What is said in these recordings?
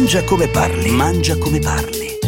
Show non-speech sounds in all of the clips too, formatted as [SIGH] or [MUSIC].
Mangia come parli, mangia come parli.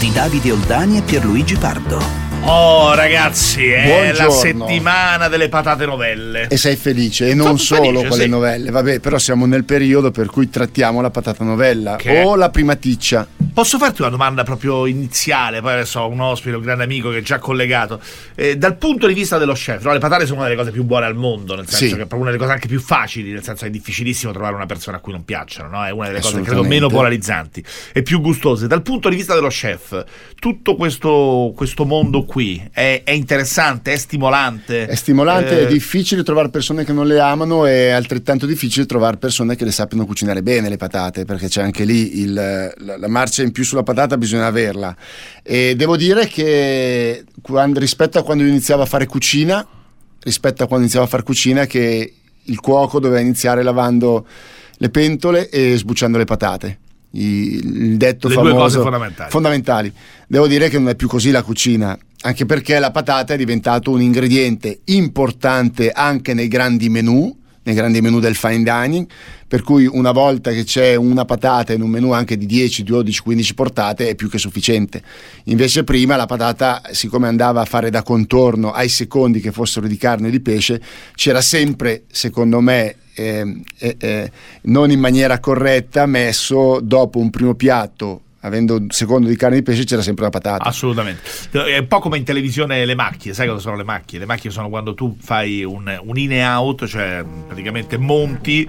Di Davide Oldani e Pierluigi Pardo. Oh ragazzi, è Buongiorno. la settimana delle patate novelle. E sei felice, e non Sono solo felice, con le sì. novelle, vabbè, però siamo nel periodo per cui trattiamo la patata novella Che- o la primaticcia. Posso farti una domanda proprio iniziale? Poi adesso ho un ospite, un grande amico che è già collegato. Eh, dal punto di vista dello chef, no, le patate sono una delle cose più buone al mondo, nel senso Sì. che è proprio una delle cose anche più facili, nel senso che è difficilissimo trovare una persona a cui non piacciono, no? È una delle cose credo Assolutamente. meno polarizzanti e più gustose. Dal punto di vista dello chef, tutto questo, questo mondo qui è, è interessante, è stimolante. È stimolante, Eh, è difficile trovare persone che non le amano e è altrettanto difficile trovare persone che le sappiano cucinare bene le patate, perché c'è anche lì il- la, la marcia in più sulla patata, bisogna averla. E devo dire che quando- rispetto a quando io iniziavo a fare cucina, rispetto a quando iniziavo a fare cucina, che il cuoco doveva iniziare lavando le pentole e sbucciando le patate. Il detto Le due famoso cose fondamentali. fondamentali. Devo dire che non è più così la cucina, anche perché la patata è diventato un ingrediente importante anche nei grandi menù, nei grandi menù del fine dining, per cui una volta che c'è una patata in un menù anche di 10, 12, 15 portate è più che sufficiente. Invece prima la patata, siccome andava a fare da contorno ai secondi che fossero di carne o di pesce, c'era sempre, secondo me, ehm, eh, eh, non in maniera corretta, messo dopo un primo piatto, avendo un secondo di carne di pesce, c'era sempre la patata. Assolutamente. È un po' come in televisione le macchie, sai cosa sono le macchie? Le macchie sono quando tu fai un, un in e out, cioè praticamente monti,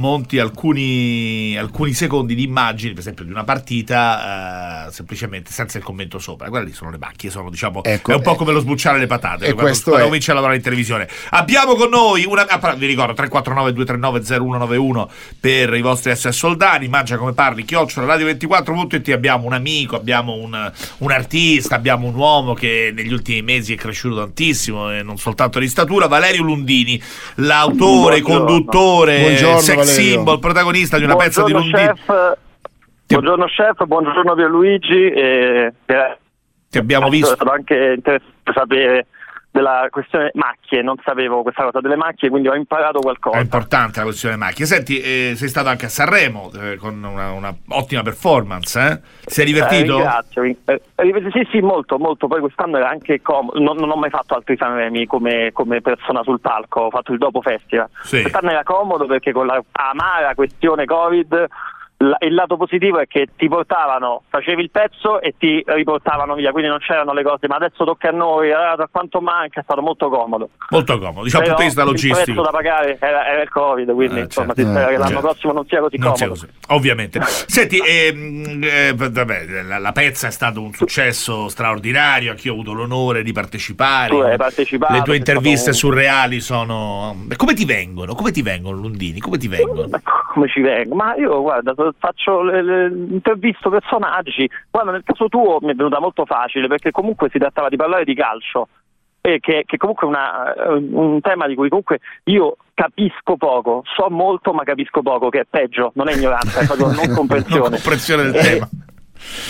monti alcuni, alcuni secondi di immagini, per esempio di una partita, eh, semplicemente senza il commento sopra. Quelle lì sono le macchie, sono diciamo, Ecco, è un po' eh, come lo sbucciare le patate, e quando, quando cominci a lavorare in televisione. Abbiamo con noi una, ah, vi ricordo 349 239 0191 per i vostri SS soldani, mangia come parli, chiocciola radio24.it, abbiamo un amico, abbiamo un, un artista, abbiamo un uomo che negli ultimi mesi è cresciuto tantissimo e non soltanto di statura, Valerio Lundini, l'autore, Buongiorno. conduttore, Buongiorno, sex Valerio. symbol, protagonista di una pezza di Buongiorno Lundini. chef, buongiorno chef, buongiorno Pierluigi e eh, Ti abbiamo è visto. stato anche interessante sapere della questione macchie, non sapevo questa cosa delle macchie, quindi ho imparato qualcosa. È importante la questione macchie. Senti, eh, sei stato anche a Sanremo eh, con una, una ottima performance, eh? Ti sei Eh, divertito? ringrazio. Eh, eh, sì, sì, molto, molto. Poi quest'anno era anche comodo. Non, non ho mai fatto altri Sanremi come, come persona sul palco, ho fatto il dopo festival. Sì. Quest'anno era comodo perché con la amara questione Covid il lato positivo è che ti portavano, facevi il pezzo e ti riportavano via, quindi non c'erano le cose, ma adesso tocca a noi, allora, quanto manca, è stato molto comodo. Molto comodo, diciamo punto Però di vista Il logistico. prezzo da pagare era, era il Covid, quindi Eh, insomma certo. si spera che l'anno certo. prossimo non sia così Non sia comodo. così, ovviamente. Senti, ehm, eh, vabbè, la, la pezza è stato un successo straordinario, anch'io ho avuto l'onore di partecipare. Tu hai partecipato, Le tue interviste surreali sono... Come ti vengono? Come ti vengono, Lundini? Come ti vengono? Ma come ci vengo? Ma io guarda, so- faccio le, le- intervisto personaggi. Guarda, nel caso tuo mi è venuta molto facile perché comunque si trattava di parlare di calcio. E che, che comunque è una- un tema di cui comunque io capisco poco, so molto ma capisco poco, che è peggio, non è ignoranza, è proprio non [LAUGHS] comprensione. Non comprensione del Eh, tema. [LAUGHS]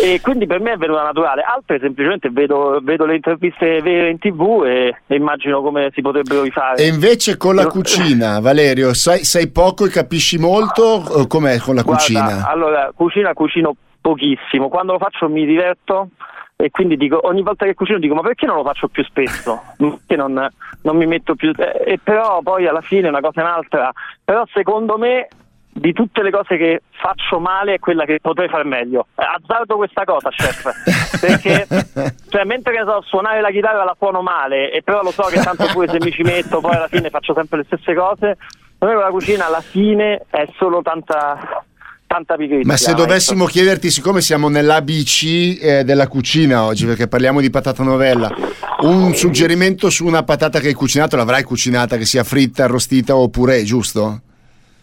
E quindi per me è venuta naturale. Altre semplicemente vedo, vedo le interviste vere in tv e, e immagino come si potrebbero rifare. E invece con la cucina, Valerio, sai, sai poco e capisci molto? Com'è con la Guarda, cucina? Allora, cucina cucino pochissimo. Quando lo faccio mi diverto e quindi dico, ogni volta che cucino dico ma perché non lo faccio più spesso? [LAUGHS] Perché non, non mi metto più... eh, E però poi alla fine una cosa e un'altra. Però secondo me di tutte le cose che faccio male è quella che potrei far meglio. Eh, Azzardo questa cosa, chef. Perché [LAUGHS] cioè, mentre che so, suonare la chitarra la suono male, e però lo so che tanto pure se mi ci metto, poi alla fine faccio sempre le stesse cose. Per me con la cucina alla fine è solo tanta, tanta pigrizia. Ma se ecco. dovessimo chiederti, siccome siamo nell'ABC eh, della cucina oggi, perché parliamo di patata novella, un suggerimento su una patata che hai cucinato, l'avrai cucinata, che sia fritta, arrostita o purè, giusto?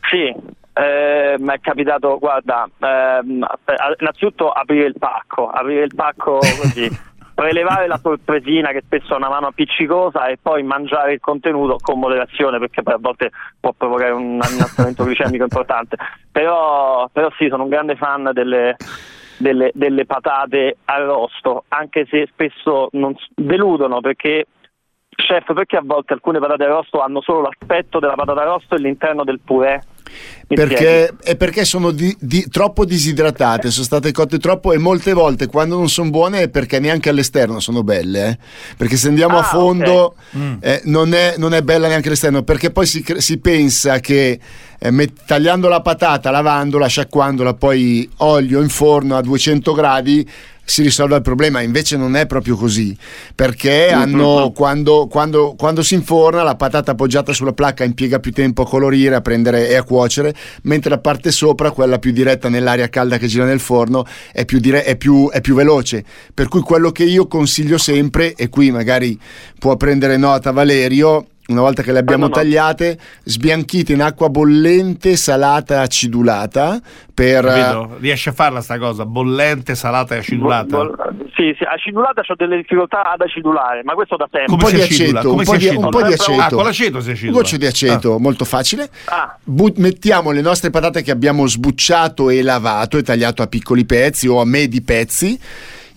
Sì, eh, mi è capitato, guarda, ehm, eh, innanzitutto aprire il pacco, aprire il pacco così, [LAUGHS] prelevare la sorpresina che spesso è una mano appiccicosa e poi mangiare il contenuto con moderazione perché poi a volte può provocare un innalzamento glicemico importante. Però, però sì, sono un grande fan delle, delle, delle patate arrosto, anche se spesso non deludono perché Chef, perché a volte alcune patate arrosto hanno solo l'aspetto della patata arrosto e l'interno del purè? Perché, è perché sono di, di, troppo disidratate, sono state cotte troppo e molte volte quando non sono buone è perché neanche all'esterno sono belle. Eh? Perché se andiamo Ah, a fondo ok. Mm. eh, non, è, non è bella neanche all'esterno, perché poi si, si pensa che eh, met- tagliando la patata, lavandola, sciacquandola, poi olio in forno a 200 gradi si risolve il problema, invece non è proprio così, perché hanno, quando, quando- quando si inforna la patata appoggiata sulla placca impiega più tempo a colorire, a prendere e a cuocere, mentre la parte sopra, quella più diretta nell'aria calda che gira nel forno, è più, dire- è più- è più veloce. Per cui quello che io consiglio sempre, e qui magari può prendere nota Valerio, una volta che le abbiamo no, no. tagliate, sbianchite in acqua bollente, salata, acidulata, per... Capito? Riesci a farla sta cosa? Bollente, salata e acidulata? Bol- bol- sì, sì, acidulata ho delle difficoltà ad acidulare, ma questo da sempre. un po' di aceto, un po' di, un po' di aceto. Ah, con l'aceto si acidula. Un goccio di aceto, molto facile. Ah. Bu- mettiamo le nostre patate che abbiamo sbucciato e lavato e tagliato a piccoli pezzi o a medi pezzi.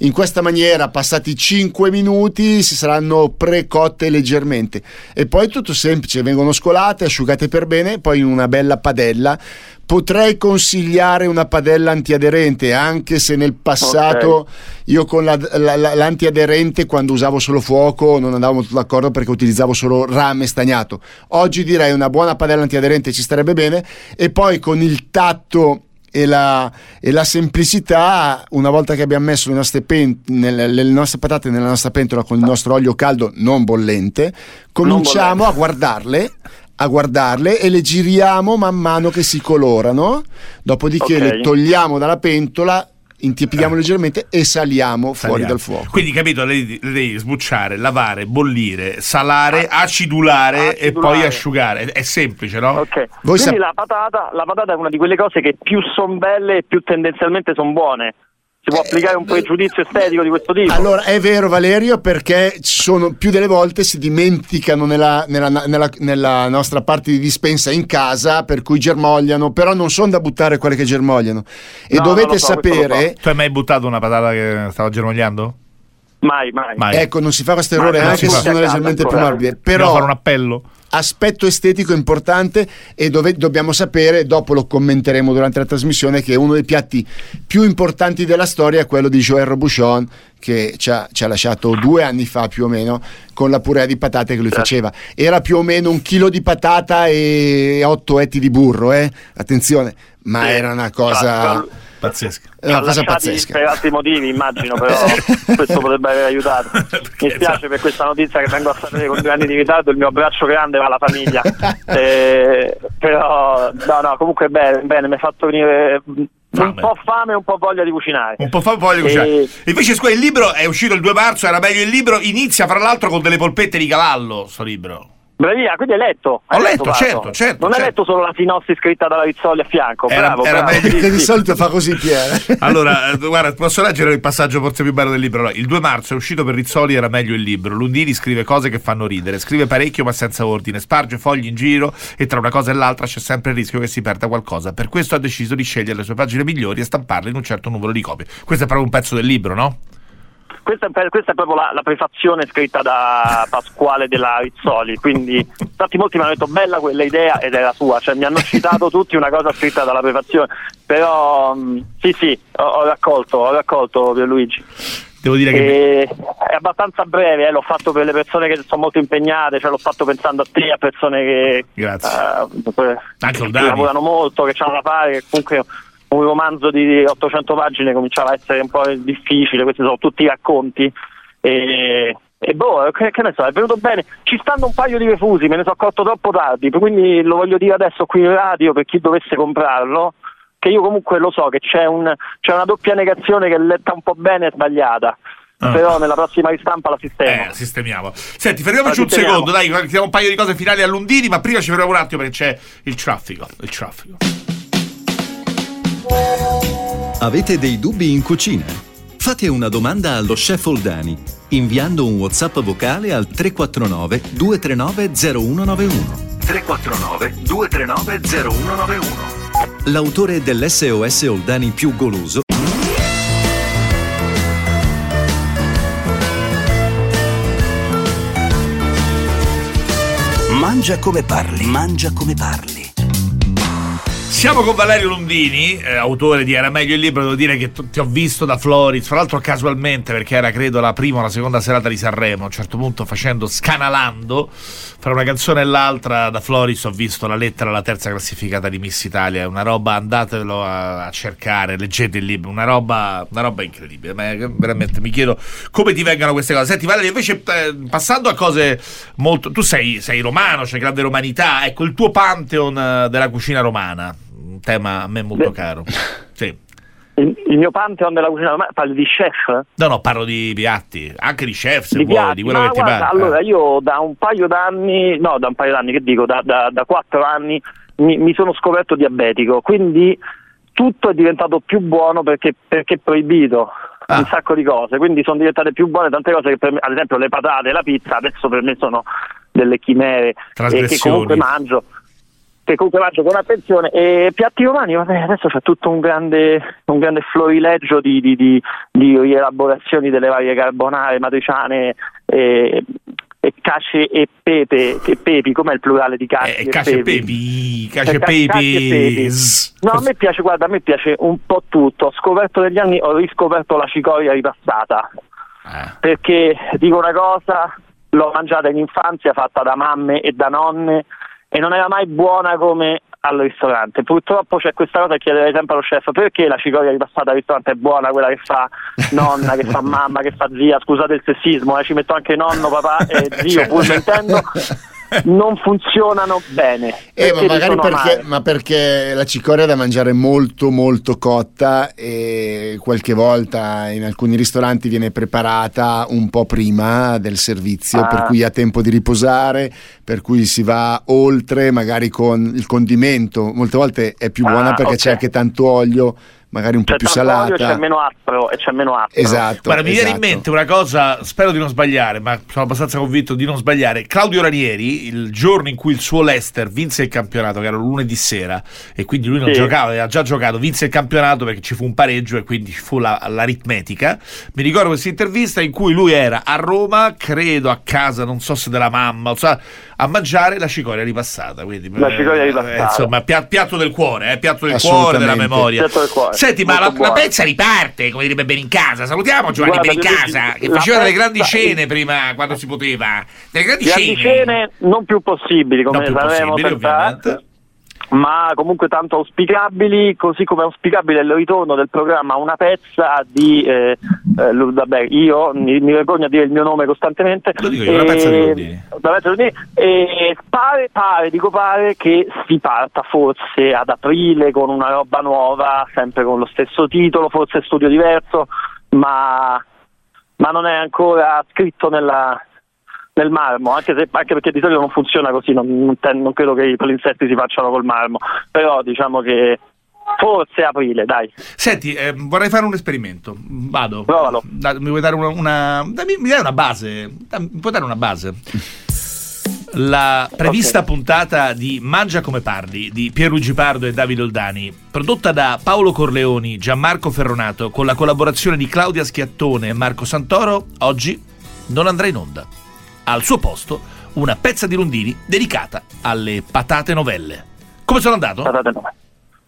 In questa maniera, passati 5 minuti, si saranno precotte leggermente. E poi tutto semplice, vengono scolate, asciugate per bene, poi in una bella padella. Potrei consigliare una padella antiaderente, anche se nel passato io con la- la- la- l'antiaderente, quando usavo solo fuoco, non andavo molto d'accordo perché utilizzavo solo rame stagnato. Oggi direi una buona padella antiaderente ci starebbe bene. E poi con il tatto e la, e la semplicità, una volta che abbiamo messo le nostre, pen- nelle, le nostre patate nella nostra pentola con il nostro olio caldo non bollente, cominciamo a guardarle. A guardarle e le giriamo man mano che si colorano. Dopodiché Ok. le togliamo dalla pentola, intiepidiamo leggermente e saliamo fuori Saliamo. dal fuoco. Quindi, capito, le devi, sbucciare, lavare, bollire, salare, acidulare, e Acidulare. poi asciugare. È, è semplice, no? Ok, Voi quindi sap- la, patata, la patata è una di quelle cose che più sono belle e più tendenzialmente sono buone. Si può applicare un pregiudizio estetico di questo tipo? Allora, è vero Valerio perché ci sono più delle volte si dimenticano nella, nella- nella- nella nostra parte di dispensa in casa, per cui germogliano, però non sono da buttare quelle che germogliano. E No, dovete so, sapere, Tu hai mai buttato una patata che stava germogliando? Mai, mai. Mai. ecco, non si fa questo errore anche se sono leggermente più morbide, però fare un appello? aspetto estetico importante e dove dobbiamo sapere, dopo lo commenteremo durante la trasmissione, che uno dei piatti più importanti della storia è quello di Joël Robuchon che ci ha, ci ha lasciato due anni fa più o meno con la purea di patate che lui Certo. faceva. Era più o meno un chilo di patata e otto etti di burro, eh? attenzione, ma era una cosa, Ah, Pazzesco. una Ha cosa pazzesca. per altri motivi, immagino, però [LAUGHS] questo potrebbe aver aiutato. [LAUGHS] Mi spiace per questa notizia che vengo a sapere con due anni di ritardo, il mio abbraccio grande va alla famiglia. [LAUGHS] Eh, però, no, no, comunque bene, bene, mi ha fatto venire un Fame. po' fame e un po' voglia di cucinare. Un po' fa voglia di cucinare. E- Invece, scusa, il libro è uscito il 2 marzo, era meglio il libro. Inizia, fra l'altro, con delle polpette di cavallo. Sto libro. Bravia, quindi hai letto? Ho Hai letto, Paolo? certo, certo, Non hai certo. letto solo la sinossi scritta dalla Rizzoli a fianco. Era- bravo, era bravo. meglio- Sì, Che di solito fa così Pier. [LAUGHS] Allora, eh, guarda, posso leggere il passaggio forse più bello del libro. Allora, il 2 marzo è uscito per Rizzoli, era meglio il libro. Lundini scrive cose che fanno ridere, scrive parecchio ma senza ordine, sparge fogli in giro e tra una cosa e l'altra c'è sempre il rischio che si perda qualcosa. Per questo ha deciso di scegliere le sue pagine migliori e stamparle in un certo numero di copie. Questo è proprio un pezzo del libro, no? Questa è, questa è proprio la, la prefazione scritta da Pasquale della Rizzoli, quindi infatti molti mi hanno detto bella quella idea ed era sua, cioè mi hanno citato [LAUGHS] tutti una cosa scritta dalla prefazione, però mh, sì sì, ho, ho raccolto, ho raccolto Pierluigi. Devo dire che è abbastanza breve, eh, l'ho fatto per le persone che sono molto impegnate, cioè l'ho fatto pensando a te, a persone che Anche che lavorano molto, che hanno da fare, che comunque un romanzo di 800 pagine cominciava a essere un po' difficile, questi sono tutti racconti e, e boh, che, che ne so, è venuto bene, ci stanno un paio di refusi, me ne sono accorto troppo tardi, quindi lo voglio dire adesso qui in radio per chi dovesse comprarlo, che io comunque lo so che c'è, un- c'è una doppia negazione che è letta un po' bene e sbagliata, Ah. però nella prossima ristampa la sistemo. Eh, sistemiamo. Senti, fermiamoci un sistemiamo. secondo, dai, chiediamo un paio di cose finali a Lundini, ma prima ci fermiamo un attimo perché c'è il traffico. Il traffico. Avete dei dubbi in cucina? Fate una domanda allo chef Oldani inviando un WhatsApp vocale al 349 239 0191. 349 239 0191. L'autore dell'SOS Oldani più goloso Mangia come parli, mangia come parli. Siamo con Valerio Lundini, eh, autore di Era meglio il libro. Devo dire che t- ti ho visto da Flores, fra l'altro casualmente, perché era credo la prima o la seconda serata di Sanremo. A un certo punto, facendo scanalando fra una canzone e l'altra, da Floris ho visto la lettera alla terza classificata di Miss Italia. Una roba, andatelo a, a cercare, leggete il libro. Una roba, una roba incredibile. Ma veramente mi chiedo come ti vengano queste cose. Senti, Valerio, invece, eh, passando a cose molto. Tu sei, sei romano, c'è grande romanità. Ecco il tuo pantheon eh, della cucina romana un tema a me molto caro. [LAUGHS] Sì. Il, il, mio pantheon della cucina romana, parli di chef? No, no, parlo di piatti, anche di chef se di vuoi, piatti. di quello che guarda, ti pare. Allora, io da un paio d'anni, no, da un paio d'anni che dico, da, da, da quattro anni mi, mi, sono scoperto diabetico, quindi tutto è diventato più buono perché, perché è proibito. Ah. Un sacco di cose, quindi sono diventate più buone tante cose che per me, ad esempio le patate e la pizza, adesso per me sono delle chimere e che comunque mangio che comunque mangio con attenzione. E piatti romani, vabbè, adesso c'è tutto un grande, un grande florileggio di, di, di, di rielaborazioni delle varie carbonare, matriciane. E, e cace e pepe, che pepi, com'è il plurale di cace eh, e cace pepi? pepi cace, eh, pepi. pepi. No, a me piace, guarda, a me piace un po' tutto. Ho scoperto negli anni, ho riscoperto la cicoria ripassata. Eh. Perché dico una cosa, l'ho mangiata in infanzia, fatta da mamme e da nonne e non era mai buona come al ristorante. Purtroppo c'è questa cosa che chiederei sempre allo chef perché la cicoria ripassata al ristorante è buona, quella che fa nonna, che fa mamma, che fa zia, scusate il sessismo, eh, ci metto anche nonno, papà e [LAUGHS] zio, pur mentendo. [LAUGHS] [LAUGHS] non funzionano bene. Eh, ma magari perché, ma perché, la cicoria è da mangiare molto molto cotta e qualche volta in alcuni ristoranti viene preparata un po' prima del servizio, ah. per cui ha tempo di riposare, per cui si va oltre magari con il condimento. Molte volte è più buona ah, perché okay. c'è anche tanto olio magari un po' più salata. C'è meno aspro e c'è meno aspro. Esatto. Guarda, mi esatto. viene in esatto. mente una cosa, spero di non sbagliare, ma sono abbastanza convinto di non sbagliare. Claudio Ranieri, il giorno in cui il suo Leicester vinse il campionato, che era lunedì sera, e quindi lui non sì. giocava, aveva già giocato, vinse il campionato perché ci fu un pareggio e quindi ci fu la, l'aritmetica. Mi ricordo questa intervista in cui lui era a Roma, credo a casa, non so se della mamma, o so, a mangiare la cicoria ripassata. Quindi, la cicoria ripassata. Eh, insomma, piatto del cuore, eh, piatto del cuore, della memoria. Piatto del cuore. Senti, ma la, la, pezza riparte, come direbbe bene in casa. Salutiamo Giovanni Guarda, Ben in casa, che faceva delle grandi cene prima, quando si poteva. Delle grandi, grandi cene. cene non più possibili, come non più saremo possibili, ovviamente ma comunque tanto auspicabili, così come auspicabile il ritorno del programma Una pezza di, eh, eh, vabbè, io mi, mi, vergogno a dire il mio nome costantemente, io, una pezza di Lundini. E pare, pare, dico pare che si parta forse ad aprile con una roba nuova, sempre con lo stesso titolo, forse studio diverso, ma, ma non è ancora scritto nella, nel marmo, anche, se, anche, perché di solito non funziona così, non, non, non credo che i palinsetti si facciano col marmo, però diciamo che Forse aprile, dai. Senti, eh, vorrei fare un esperimento. Vado. Provalo. Da, mi vuoi dare una. una dammi, mi dai una base? mi puoi dare una base? La prevista okay. puntata di Mangia come parli di Pierluigi Pardo e Davide Oldani, prodotta da Paolo Corleoni, Gianmarco Ferronato, con la collaborazione di Claudia Schiattone e Marco Santoro, oggi non andrà in onda al suo posto una pezza di rondini dedicata alle patate novelle. Come sono andato? Patate novelle.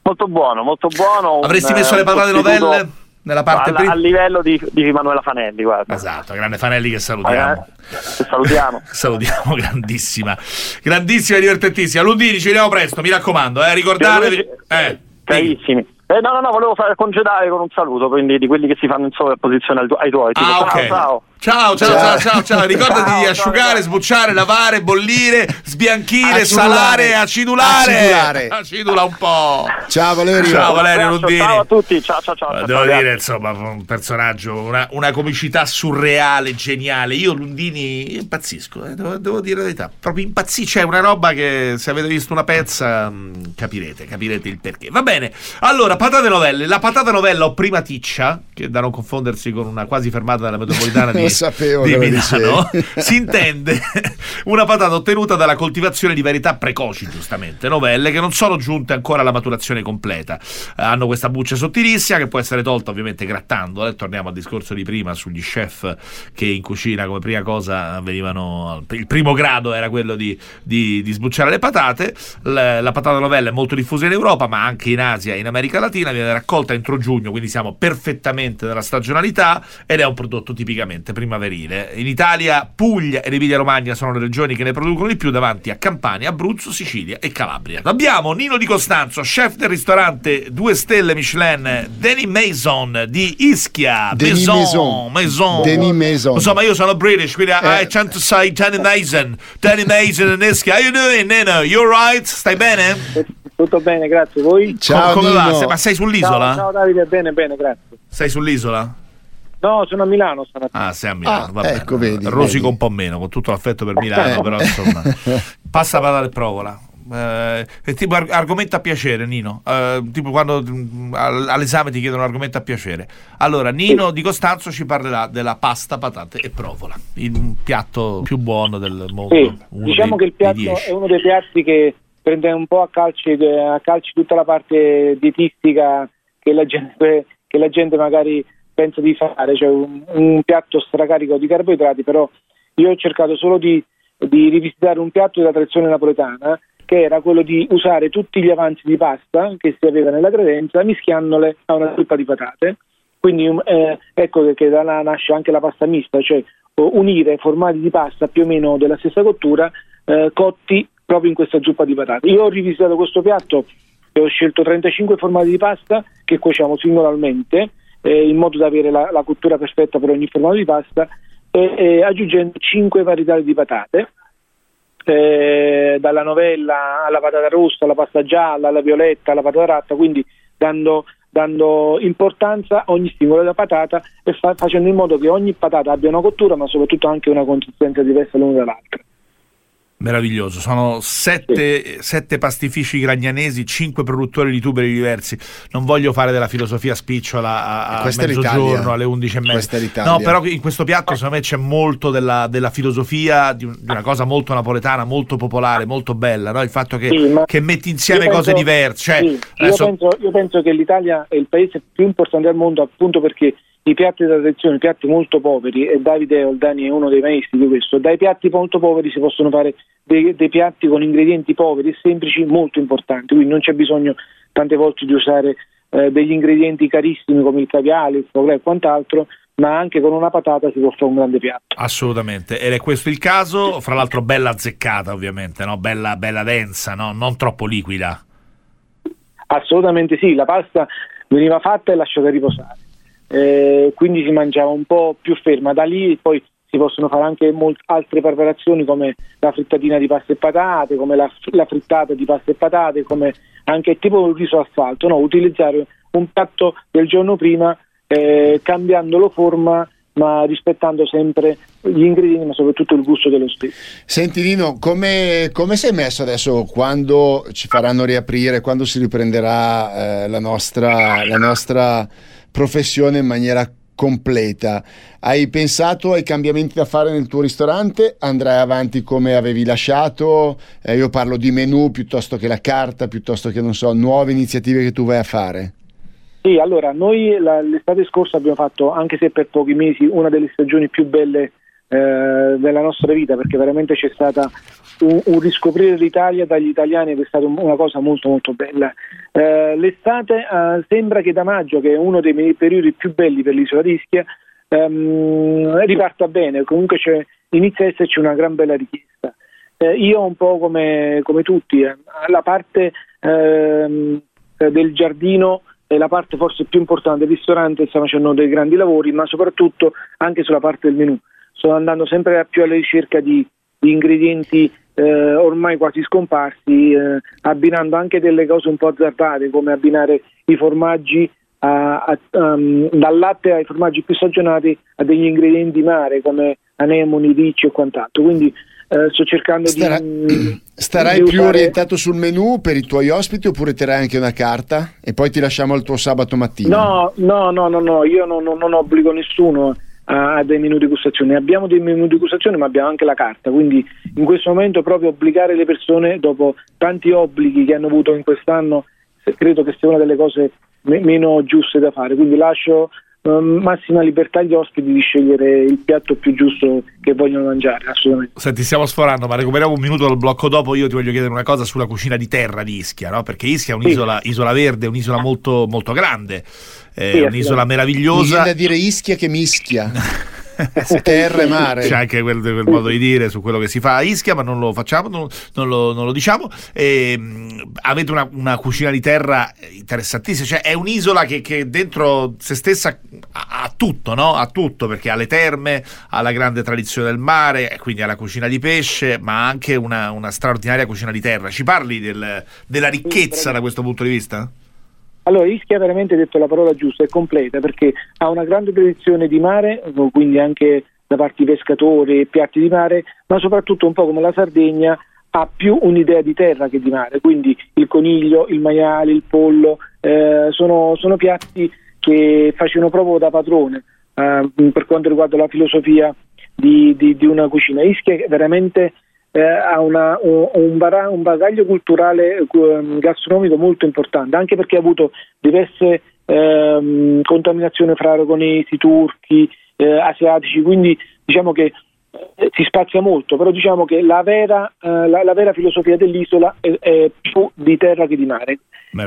Molto buono, molto buono. Avresti un, messo le patate novelle nella parte al, prima? A livello di, di Manuela Fanelli, guarda. Esatto, grande Fanelli che salutiamo. Eh, salutiamo. [LAUGHS] salutiamo, grandissima. Grandissima e divertentissima. Lundini, ci vediamo presto, mi raccomando, eh, ricordatevi... Eh, carissimi. Eh, no, no, no, volevo fare congedare con un saluto, quindi di quelli che si fanno in sovrapposizione ai, tu- ai tuoi. Tipo, ah, ciao, okay. ciao. Ciao, ciao, ciao, ciao, ciao. Ricordati ciao, di asciugare, ciao, sbucciare, lavare, bollire, sbianchire, acidulare. salare, acidulare. Acidulare. Acidula un po'. Ciao Valerio. Ciao Valerio Lundini. Ciao a tutti, ciao, ciao, ciao. Devo ciao, dire, insomma, un personaggio, una, una, comicità surreale, geniale. Io Lundini impazzisco, eh, devo, devo, dire la verità. Proprio impazzisco. C'è una roba che se avete visto una pezza mm, capirete, capirete il perché. Va bene. Allora, patate novelle. La patata novella o prima ticcia, che da non confondersi con una quasi fermata della metropolitana di [LAUGHS] sapevo di Milano, [LAUGHS] si intende una patata ottenuta dalla coltivazione di varietà precoci, giustamente, novelle che non sono giunte ancora alla maturazione completa. Eh, hanno questa buccia sottilissima che può essere tolta ovviamente grattando. eh. Torniamo al discorso di prima sugli chef che in cucina come prima cosa venivano... Il primo grado era quello di, di- di sbucciare le patate. La, la patata novella è molto diffusa in Europa, ma anche in Asia e in America Latina. Viene raccolta entro giugno, quindi siamo perfettamente nella stagionalità ed è un prodotto tipicamente primaverile. In Italia, Puglia ed Emilia Romagna sono le regioni che ne producono di più davanti a Campania, Abruzzo, Sicilia e Calabria. Abbiamo Nino Di Costanzo, chef del ristorante 2 stelle Michelin Danny Mason di Ischia. Denis Maison. Maison. Denis Maison. Insomma, io sono British, quindi I Eh. tend to say Danny Mason. Danny Mason in Ischia. How you doing, Nino? You alright? Stai bene? Tutto bene, grazie. Voi? Ciao come Nino. va? Ma sei sull'isola? Ciao, ciao Davide, bene, bene, grazie. Sei sull'isola? No, sono a Milano stamattina. Ah, sei a Milano. Ah, va bene. ecco, vedi, Rosico vedi. un po' meno, con tutto l'affetto per Milano, Eh. però insomma. [LAUGHS] Passa patata e provola. Eh, è tipo ar- argomento a piacere, Nino. Eh, tipo quando mm, al- all'esame ti chiedono un argomento a piacere. Allora, Nino Di Costanzo ci parlerà della pasta, patate e provola, il piatto più buono del mondo. Sì, diciamo dei- che il piatto è uno dei piatti che prende un po' a calci, a calci tutta la parte dietistica che la gente, che la gente magari pensa di fare, cioè un, un piatto stracarico di carboidrati, però io ho cercato solo di, di rivisitare un piatto della tradizione napoletana che era quello di usare tutti gli avanzi di pasta che si aveva nella credenza mischiandole a una zuppa di patate. Quindi um, eh, ecco che, da là nasce anche la pasta mista, cioè unire formati di pasta più o meno della stessa cottura eh, cotti proprio in questa zuppa di patate. Io ho rivisitato questo piatto e ho scelto 35 formati di pasta che cuociamo singolarmente eh, in modo da avere la, la cottura perfetta per ogni formato di pasta e, e aggiungendo 5 varietà di patate eh, dalla novella alla patata rossa, alla pasta gialla, alla violetta, alla patata ratta, quindi dando, dando importanza a ogni singola patata e fa- facendo in modo che ogni patata abbia una cottura ma soprattutto anche una consistenza diversa l'una dall'altra. Meraviglioso, sono sette, sette pastifici gragnanesi, cinque produttori di tuberi diversi. Non voglio fare della filosofia spicciola a, a mezzogiorno, alle 11 e mezza. No, però in questo piatto secondo me c'è molto della, della filosofia, di, un- di una cosa molto napoletana, molto popolare, molto bella. no? Il fatto che, Sì, che metti insieme io cose penso- diverse. Cioè, sì, io, adesso- penso, io penso che l'Italia è il paese più importante al mondo appunto perché i piatti da tradizione, i piatti molto poveri, e Davide Oldani è uno dei maestri di questo, dai piatti molto poveri si possono fare dei, dei piatti con ingredienti poveri e semplici molto importanti, quindi non c'è bisogno tante volte di usare eh, degli ingredienti carissimi come il caviale, il gras e quant'altro, ma anche con una patata si può fare un grande piatto. Assolutamente, ed è questo il caso. Fra l'altro, bella azzeccata, ovviamente, no? bella, bella densa, no? non troppo liquida. Assolutamente sì, la pasta veniva fatta e lasciata riposare, Eh, quindi si mangiava un po' più ferma. Da lì poi si possono fare anche molt- altre preparazioni come la frittatina di pasta e patate, come la, la frittata di pasta e patate, come anche tipo il riso asfalto, no? utilizzare un piatto del giorno prima eh, cambiandolo forma ma rispettando sempre gli ingredienti ma soprattutto il gusto dello stesso. Senti Nino, come, come sei messo adesso quando ci faranno riaprire, quando si riprenderà eh, la, nostra, la nostra professione in maniera completa? Hai pensato ai cambiamenti da fare nel tuo ristorante? Andrai avanti come avevi lasciato? Eh, io parlo di menù piuttosto che la carta, piuttosto che non so, nuove iniziative che tu vai a fare. Sì, allora noi la- l'estate scorsa abbiamo fatto, anche se per pochi mesi, una delle stagioni più belle eh, della nostra vita, perché veramente c'è stata un, un riscoprire l'Italia dagli italiani ed è stata un- una cosa molto molto bella. Eh, l'estate eh, sembra che da maggio, che è uno dei periodi più belli per l'isola di Ischia, ehm, riparta bene, comunque inizia a esserci una gran bella richiesta. Eh, io un po' come, come tutti, eh, la parte ehm, del giardino è la parte forse più importante del ristorante, stiamo facendo dei grandi lavori, ma soprattutto anche sulla parte del menù. Sto andando sempre più alla ricerca di, di ingredienti eh, ormai quasi scomparsi, eh, abbinando anche delle cose un po' azzardate, come abbinare i formaggi a- a- um, dal latte ai formaggi più stagionati a degli ingredienti mare come anemoni, ricci e quant'altro. Quindi eh, sto cercando Starà- di... Starai di più usare- orientato sul menù per i tuoi ospiti oppure terrai anche una carta e poi ti lasciamo al tuo sabato mattina? No, no, no, no, no, io non, non- non obbligo nessuno a dei menu di gustazione. Abbiamo dei menu di gustazione ma abbiamo anche la carta, quindi in questo momento proprio obbligare le persone dopo tanti obblighi che hanno avuto in quest'anno credo che sia una delle cose me- meno giuste da fare, quindi lascio massima libertà agli ospiti di scegliere il piatto più giusto che vogliono mangiare, assolutamente. Senti, stiamo sforando, ma recuperiamo un minuto dal blocco dopo. Io ti voglio chiedere una cosa sulla cucina di terra di Ischia, no? perché Ischia è un'isola sì. isola verde, un'isola molto, molto grande, è sì, un'isola meravigliosa. Mi viene da dire Ischia che mischia. [LAUGHS] terra e mare. C'è anche quel, quel, modo di dire su quello che si fa a Ischia, ma non lo facciamo, non, non, lo, non lo, diciamo. E, mh, avete una, una, cucina di terra interessantissima, cioè è un'isola che, che dentro se stessa ha, ha tutto, no? Ha tutto perché ha le terme, ha la grande tradizione del mare, quindi ha la cucina di pesce, ma anche una, una straordinaria cucina di terra. Ci parli del, della ricchezza da questo punto di vista? Allora, Ischia ha veramente detto la parola giusta, è completa perché ha una grande tradizione di mare, quindi anche da parte di pescatori e piatti di mare, ma soprattutto un po' come la Sardegna ha più un'idea di terra che di mare, quindi il coniglio, il maiale, il pollo, eh, sono, sono, piatti che facevano proprio da padrone eh, per quanto riguarda la filosofia di, di, di una cucina. Ischia è veramente eh, ha una, un, bara, un, bagaglio culturale eh, gastronomico molto importante, anche perché ha avuto diverse eh, contaminazioni fra aragonesi, turchi, eh, asiatici, quindi diciamo che eh, si spazia molto, però diciamo che la vera, eh, la, la vera filosofia dell'isola è, è, più di terra che di mare.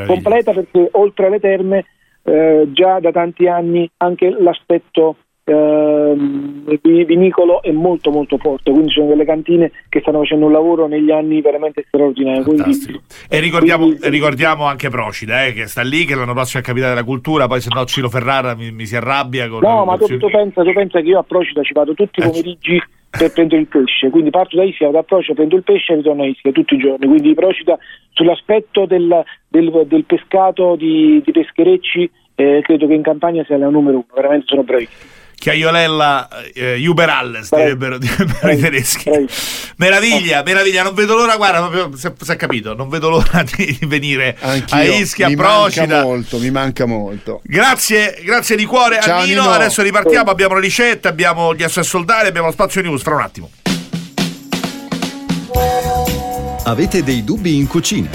Completa perché oltre alle terme già da tanti anni anche l'aspetto eh, vinicolo è molto molto forte, quindi sono delle cantine che stanno facendo un lavoro negli anni veramente straordinario. Quindi, e ricordiamo, quindi, ricordiamo, anche Procida, eh, che sta lì, che l'anno prossimo è capitale della cultura, poi se no Ciro Ferrara mi, mi si arrabbia. Con no, ma tu, tu, pensa, tu, pensa, che io a Procida ci vado tutti i eh, pomeriggi per prendere il pesce, quindi parto da Ischia, da Procida, prendo il pesce e ritorno a Ischia tutti i giorni, quindi Procida sull'aspetto del, del, del pescato di, di pescherecci eh, credo che in campagna sia la numero uno, veramente sono bravissimi. Chiaiolella eh, Uber Alles direbbero, direbbero i tedeschi. Meraviglia, meraviglia non vedo l'ora guarda proprio si è capito non vedo l'ora [LAUGHS] di venire Anch'io. a Ischia mi Procida. manca molto mi manca molto. Grazie grazie di cuore Ciao, a Nino. Nino adesso ripartiamo abbiamo le ricette abbiamo gli SS soldati abbiamo lo spazio news fra un attimo. Avete dei dubbi in cucina?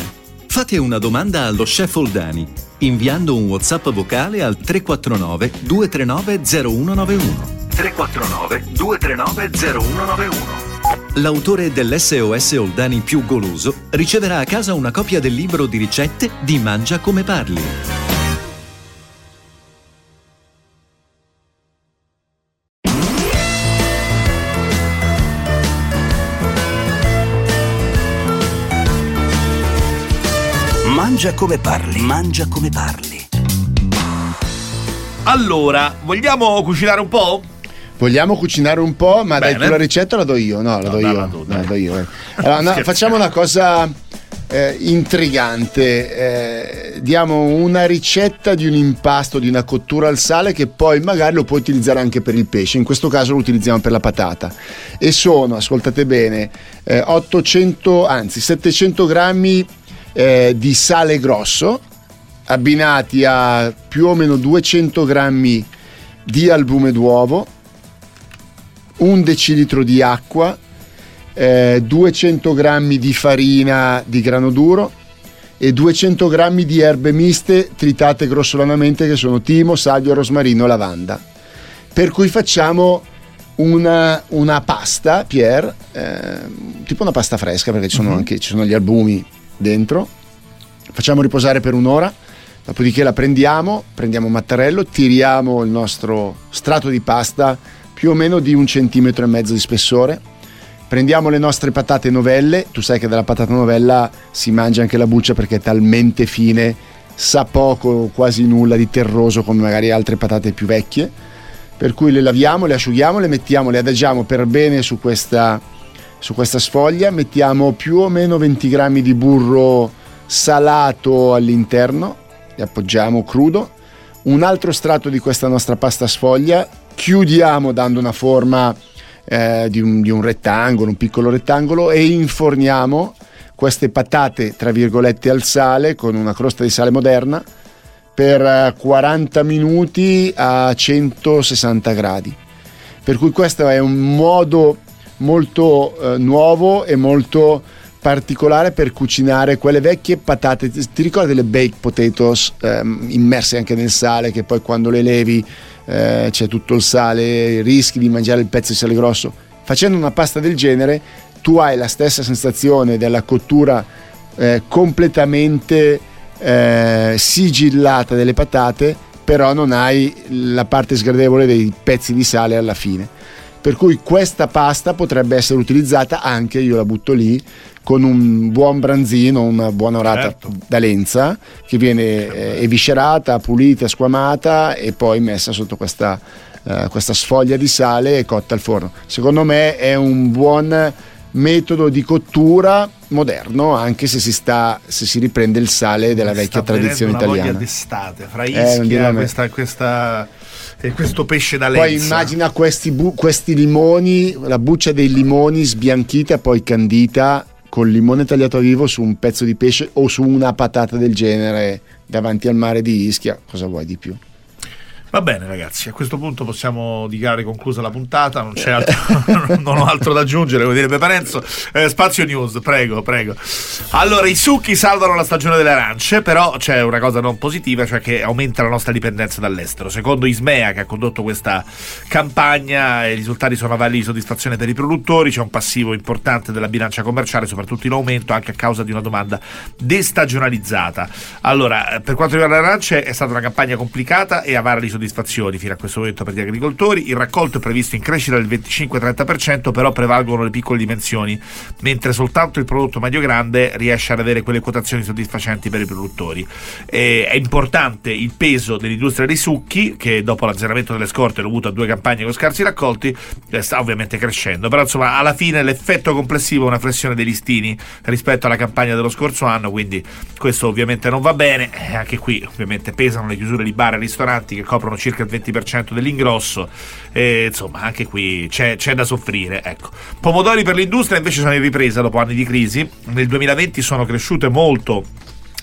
Fate una domanda allo chef Oldani inviando un WhatsApp vocale al 349 239 0191. 349 239 0191. L'autore dell'SOS Oldani più goloso riceverà a casa una copia del libro di ricette di Mangia come parli. Mangia come parli, mangia come parli. Allora, vogliamo cucinare un po'? Vogliamo cucinare un po', ma Bene. dai, tu la ricetta la do io? No, la no, do io. Tu, no, la do io. Eh. Allora, no, facciamo una cosa eh, intrigante. Eh, diamo una ricetta di un impasto, di una cottura al sale che poi magari lo puoi utilizzare anche per il pesce. In questo caso lo utilizziamo per la patata. E sono, ascoltate bene, 800, eh, anzi 700 grammi eh, di sale grosso abbinati a più o meno 200 grammi di albume d'uovo, un decilitro di acqua, eh, 200 grammi di farina di grano duro e 200 grammi di erbe miste tritate grossolanamente che sono timo, salvio, rosmarino, lavanda. Per cui facciamo una, una pasta, Pierre, eh, tipo una pasta fresca perché ci sono, uh-huh. anche, ci sono gli albumi dentro, facciamo riposare per un'ora, dopodiché la prendiamo, prendiamo un mattarello, tiriamo il nostro strato di pasta più o meno di un centimetro e mezzo di spessore, prendiamo le nostre patate novelle, tu sai che dalla patata novella si mangia anche la buccia perché è talmente fine, sa poco, quasi nulla di terroso come magari altre patate più vecchie, per cui le laviamo, le asciughiamo, le mettiamo, le adagiamo per bene su questa su questa sfoglia mettiamo più o meno 20 grammi di burro salato all'interno, li appoggiamo crudo, un altro strato di questa nostra pasta sfoglia, chiudiamo dando una forma eh, di, un, di un rettangolo, un piccolo rettangolo e inforniamo queste patate tra virgolette al sale con una crosta di sale moderna per 40 eh, minuti a 160 gradi. Per cui questo è un modo molto eh, nuovo e molto particolare per cucinare quelle vecchie patate. Ti ricordi le baked potatoes ehm, immerse anche nel sale che poi quando le levi eh, c'è tutto il sale, rischi di mangiare il pezzo di sale grosso? Facendo una pasta del genere tu hai la stessa sensazione della cottura eh, completamente eh, sigillata delle patate, però non hai la parte sgradevole dei pezzi di sale alla fine. Per cui questa pasta potrebbe essere utilizzata anche, io la butto lì, con un buon branzino, una buona orata Certo. d'alenza che viene eh, eviscerata, pulita, squamata e poi messa sotto questa, eh, questa sfoglia di sale e cotta al forno. Secondo me è un buon metodo di cottura moderno anche se si, sta, se si riprende il sale della Mi vecchia sta venendo tradizione una voglia italiana. d'estate, fra Eh, Ischia, me. questa, questa, e questo pesce da Poi lenza. immagina questi, bu- questi limoni, la buccia dei limoni sbianchita e poi candita col limone tagliato a vivo su un pezzo di pesce o su una patata del genere davanti al mare di Ischia. Cosa vuoi di più? Va bene ragazzi, a questo punto possiamo dichiarare conclusa la puntata, non c'è altro, [LAUGHS] non ho altro da aggiungere, come direbbe Parenzo. Eh, spazio News, prego, prego. Allora, i succhi salvano la stagione delle arance, però c'è una cosa non positiva, cioè che aumenta la nostra dipendenza dall'estero. Secondo Ismea, che ha condotto questa campagna, i risultati sono avalli di soddisfazione per i produttori, c'è un passivo importante della bilancia commerciale, soprattutto in aumento, anche a causa di una domanda destagionalizzata. Allora, eh, per quanto riguarda le arance, è stata una campagna complicata e avara di soddisfazioni fino a questo momento per gli agricoltori. Il raccolto è previsto in crescita del 25-30%, però prevalgono le piccole dimensioni, mentre soltanto il prodotto medio-grande riesce ad avere quelle quotazioni soddisfacenti per i produttori. Eh, è importante il peso dell'industria dei succhi, che dopo l'azzeramento delle scorte dovuto a due campagne con scarsi raccolti, eh, sta ovviamente crescendo. Però insomma, alla fine l'effetto complessivo è una flessione dei listini rispetto alla campagna dello scorso anno, quindi questo ovviamente non va bene. Eh, anche qui ovviamente pesano le chiusure di bar e ristoranti che coprono circa il 20% dell'ingrosso. E, insomma, anche qui c'è, c'è da soffrire. Ecco. Pomodori per l'industria invece sono in ripresa dopo anni di crisi. Nel 2020 sono cresciute molto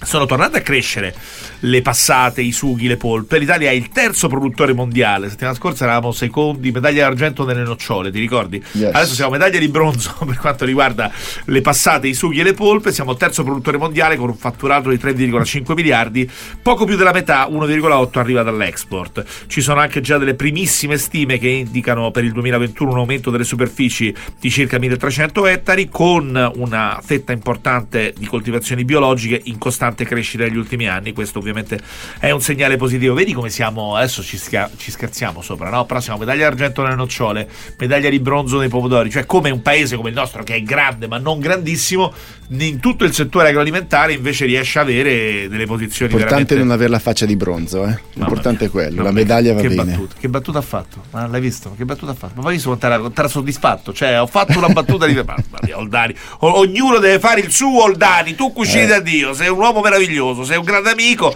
sono tornate a crescere le passate, i sughi, le polpe. L'Italia è il terzo produttore mondiale. La settimana scorsa eravamo secondi, medaglia d'argento nelle nocciole, ti ricordi? Yes. Adesso siamo medaglia di bronzo [LAUGHS] per quanto riguarda le passate, i sughi e le polpe. Siamo il terzo produttore mondiale con un fatturato di 3,5 miliardi. Poco più della metà, 1,8 arriva dall'export. Ci sono anche già delle primissime stime che indicano per il 2021 un aumento delle superfici di circa 1300 ettari con una fetta importante di coltivazioni biologiche in costante crescita negli ultimi anni. Questo ovviamente è un segnale positivo. Vedi come siamo, adesso ci, schia- ci scherziamo sopra, no? Però siamo medaglia d'argento nelle nocciole, medaglia di bronzo nei pomodori, cioè come un paese come il nostro che è grande ma non grandissimo, in tutto il settore agroalimentare invece riesce a avere delle posizioni L'importante veramente... non avere la faccia di bronzo, eh. l'importante è quello, la medaglia va che bene. Battuta, che battuta ha fatto? Ma l'hai visto? Che battuta ha fatto? Ma hai visto quanto era, quanto era soddisfatto? Cioè, ho fatto una battuta di. [LAUGHS] Mamma mia, Oldani. O- ognuno deve fare il suo, Oldani. Tu cucini Eh. da Dio, sei un uomo meraviglioso, sei un grande amico.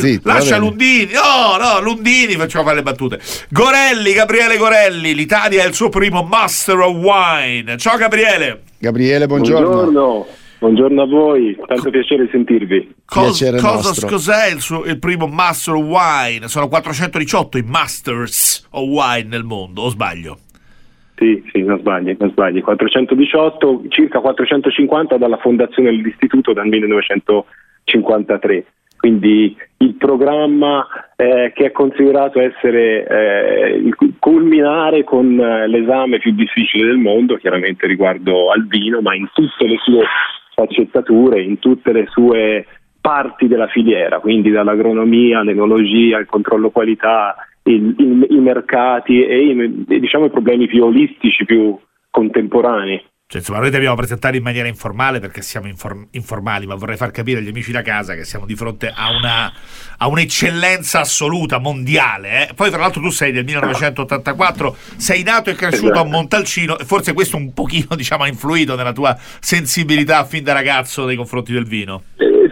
zitto, lascia. Lundini. No, no, Lundini, facciamo fare le battute. Gorelli, Gabriele Gorelli. L'Italia è il suo primo Master of Wine. Ciao, Gabriele. Gabriele, buongiorno. Buongiorno, buongiorno a voi, tanto piacere sentirvi. Cos- Piacere cosa, cos'è il, suo- il primo Master of Wine? Sono 418 i Masters of Wine nel mondo, o sbaglio? Sì, sì, non sbagli, non sbagli. 418, circa 450 dalla fondazione dell'istituto dal 1953. Quindi il programma eh, che è considerato essere eh, il culminare con eh, l'esame più difficile del mondo, chiaramente riguardo al vino, ma in tutte le sue sfaccettature, in tutte le sue parti della filiera, quindi dall'agronomia, all'enologia, il controllo qualità, il- il- i mercati e, i, e, diciamo i problemi più olistici, più contemporanei. Cioè, insomma, noi ti abbiamo presentato in maniera informale perché siamo infor- informali, ma vorrei far capire agli amici da casa che siamo di fronte a, una, a un'eccellenza assoluta, mondiale. eh. Poi, tra l'altro, tu sei del 1984, sei nato e cresciuto a Esatto. Montalcino e forse questo un pochino [LAUGHS] diciamo, ha influito nella tua sensibilità fin da ragazzo nei confronti del vino. Eh,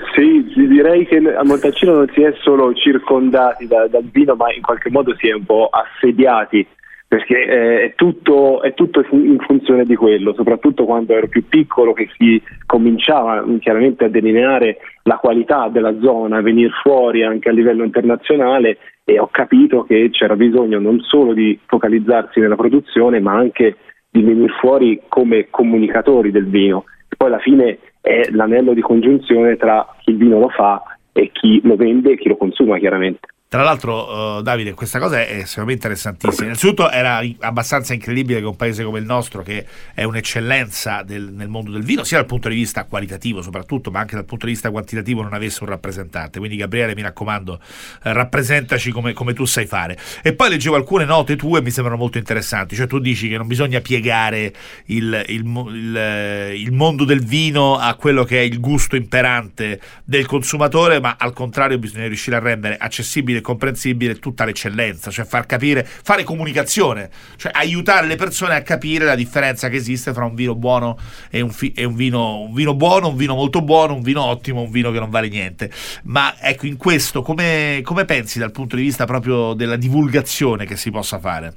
direi che a Montalcino non si è solo circondati da- dal vino, ma in qualche modo si è un po' assediati perché eh, è, tutto, è, tutto, in funzione di quello, soprattutto quando ero più piccolo che si cominciava chiaramente a delineare la qualità della zona, a venire fuori anche a livello internazionale e ho capito che c'era bisogno non solo di focalizzarsi nella produzione ma anche di venire fuori come comunicatori del vino. Poi alla fine è l'anello di congiunzione tra chi il vino lo fa e chi lo vende e chi lo consuma chiaramente. Tra l'altro, uh, Davide, questa cosa è me interessantissima. Innanzitutto era abbastanza incredibile che un paese come il nostro, che è un'eccellenza del, nel mondo del vino, sia dal punto di vista qualitativo soprattutto, ma anche dal punto di vista quantitativo, non avesse un rappresentante. Quindi, Gabriele, mi raccomando, eh, rappresentaci come, come, tu sai fare. E poi leggevo alcune note tue e mi sembrano molto interessanti. Cioè, tu dici che non bisogna piegare il, il, il, il mondo del vino a quello che è il gusto imperante del consumatore, ma al contrario bisogna riuscire a rendere accessibile comprensibile tutta l'eccellenza, cioè far capire, fare comunicazione, cioè aiutare le persone a capire la differenza che esiste fra un vino buono e un, fi- e un, vino, un vino buono, un vino molto buono, un vino ottimo, un vino che non vale niente. Ma ecco, in questo come, come pensi dal punto di vista proprio della divulgazione che si possa fare?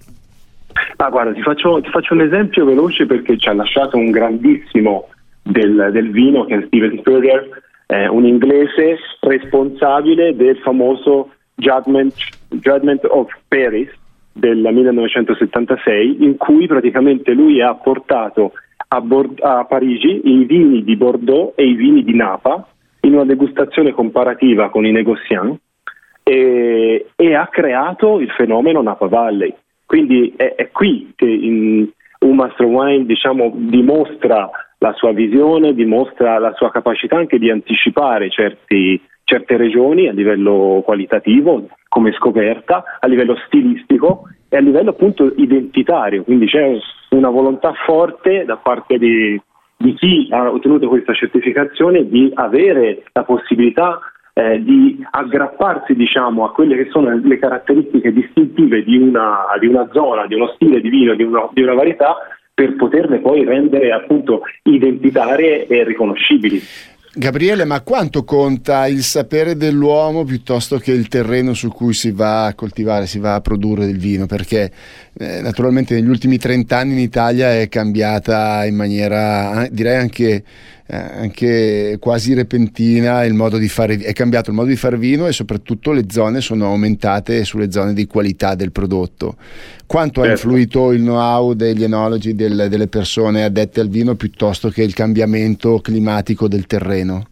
Ah, guarda, ti faccio, ti faccio un esempio veloce perché ci ha lasciato un grandissimo del, del vino che è Steven Spurrier, eh, un inglese responsabile del famoso Judgment, Judgment of Paris del 1976 in cui praticamente lui ha portato a, Bord- a, Parigi i vini di Bordeaux e i vini di Napa in una degustazione comparativa con i negozianti e, e ha creato il fenomeno Napa Valley. Quindi è, è qui che in, un Master Wine diciamo, dimostra la sua visione, dimostra la sua capacità anche di anticipare certi, certe regioni a livello qualitativo come scoperta, a livello stilistico e a livello appunto identitario, quindi c'è una volontà forte da parte di, di chi ha ottenuto questa certificazione di avere la possibilità eh, di aggrapparsi diciamo, a quelle che sono le caratteristiche distintive di una, di una zona, di uno stile di vino, di una, di una varietà per poterle poi rendere appunto identitarie e riconoscibili. Gabriele, ma quanto conta il sapere dell'uomo piuttosto che il terreno su cui si va a coltivare, si va a produrre del vino? Perché eh, naturalmente negli ultimi 30 anni in Italia è cambiata in maniera, direi anche eh, anche quasi repentina il modo di fare, è cambiato il modo di fare vino e soprattutto le zone sono aumentate sulle zone di qualità del prodotto. Quanto certo. ha influito il know-how degli enologi, del, delle persone addette al vino piuttosto che il cambiamento climatico del terreno?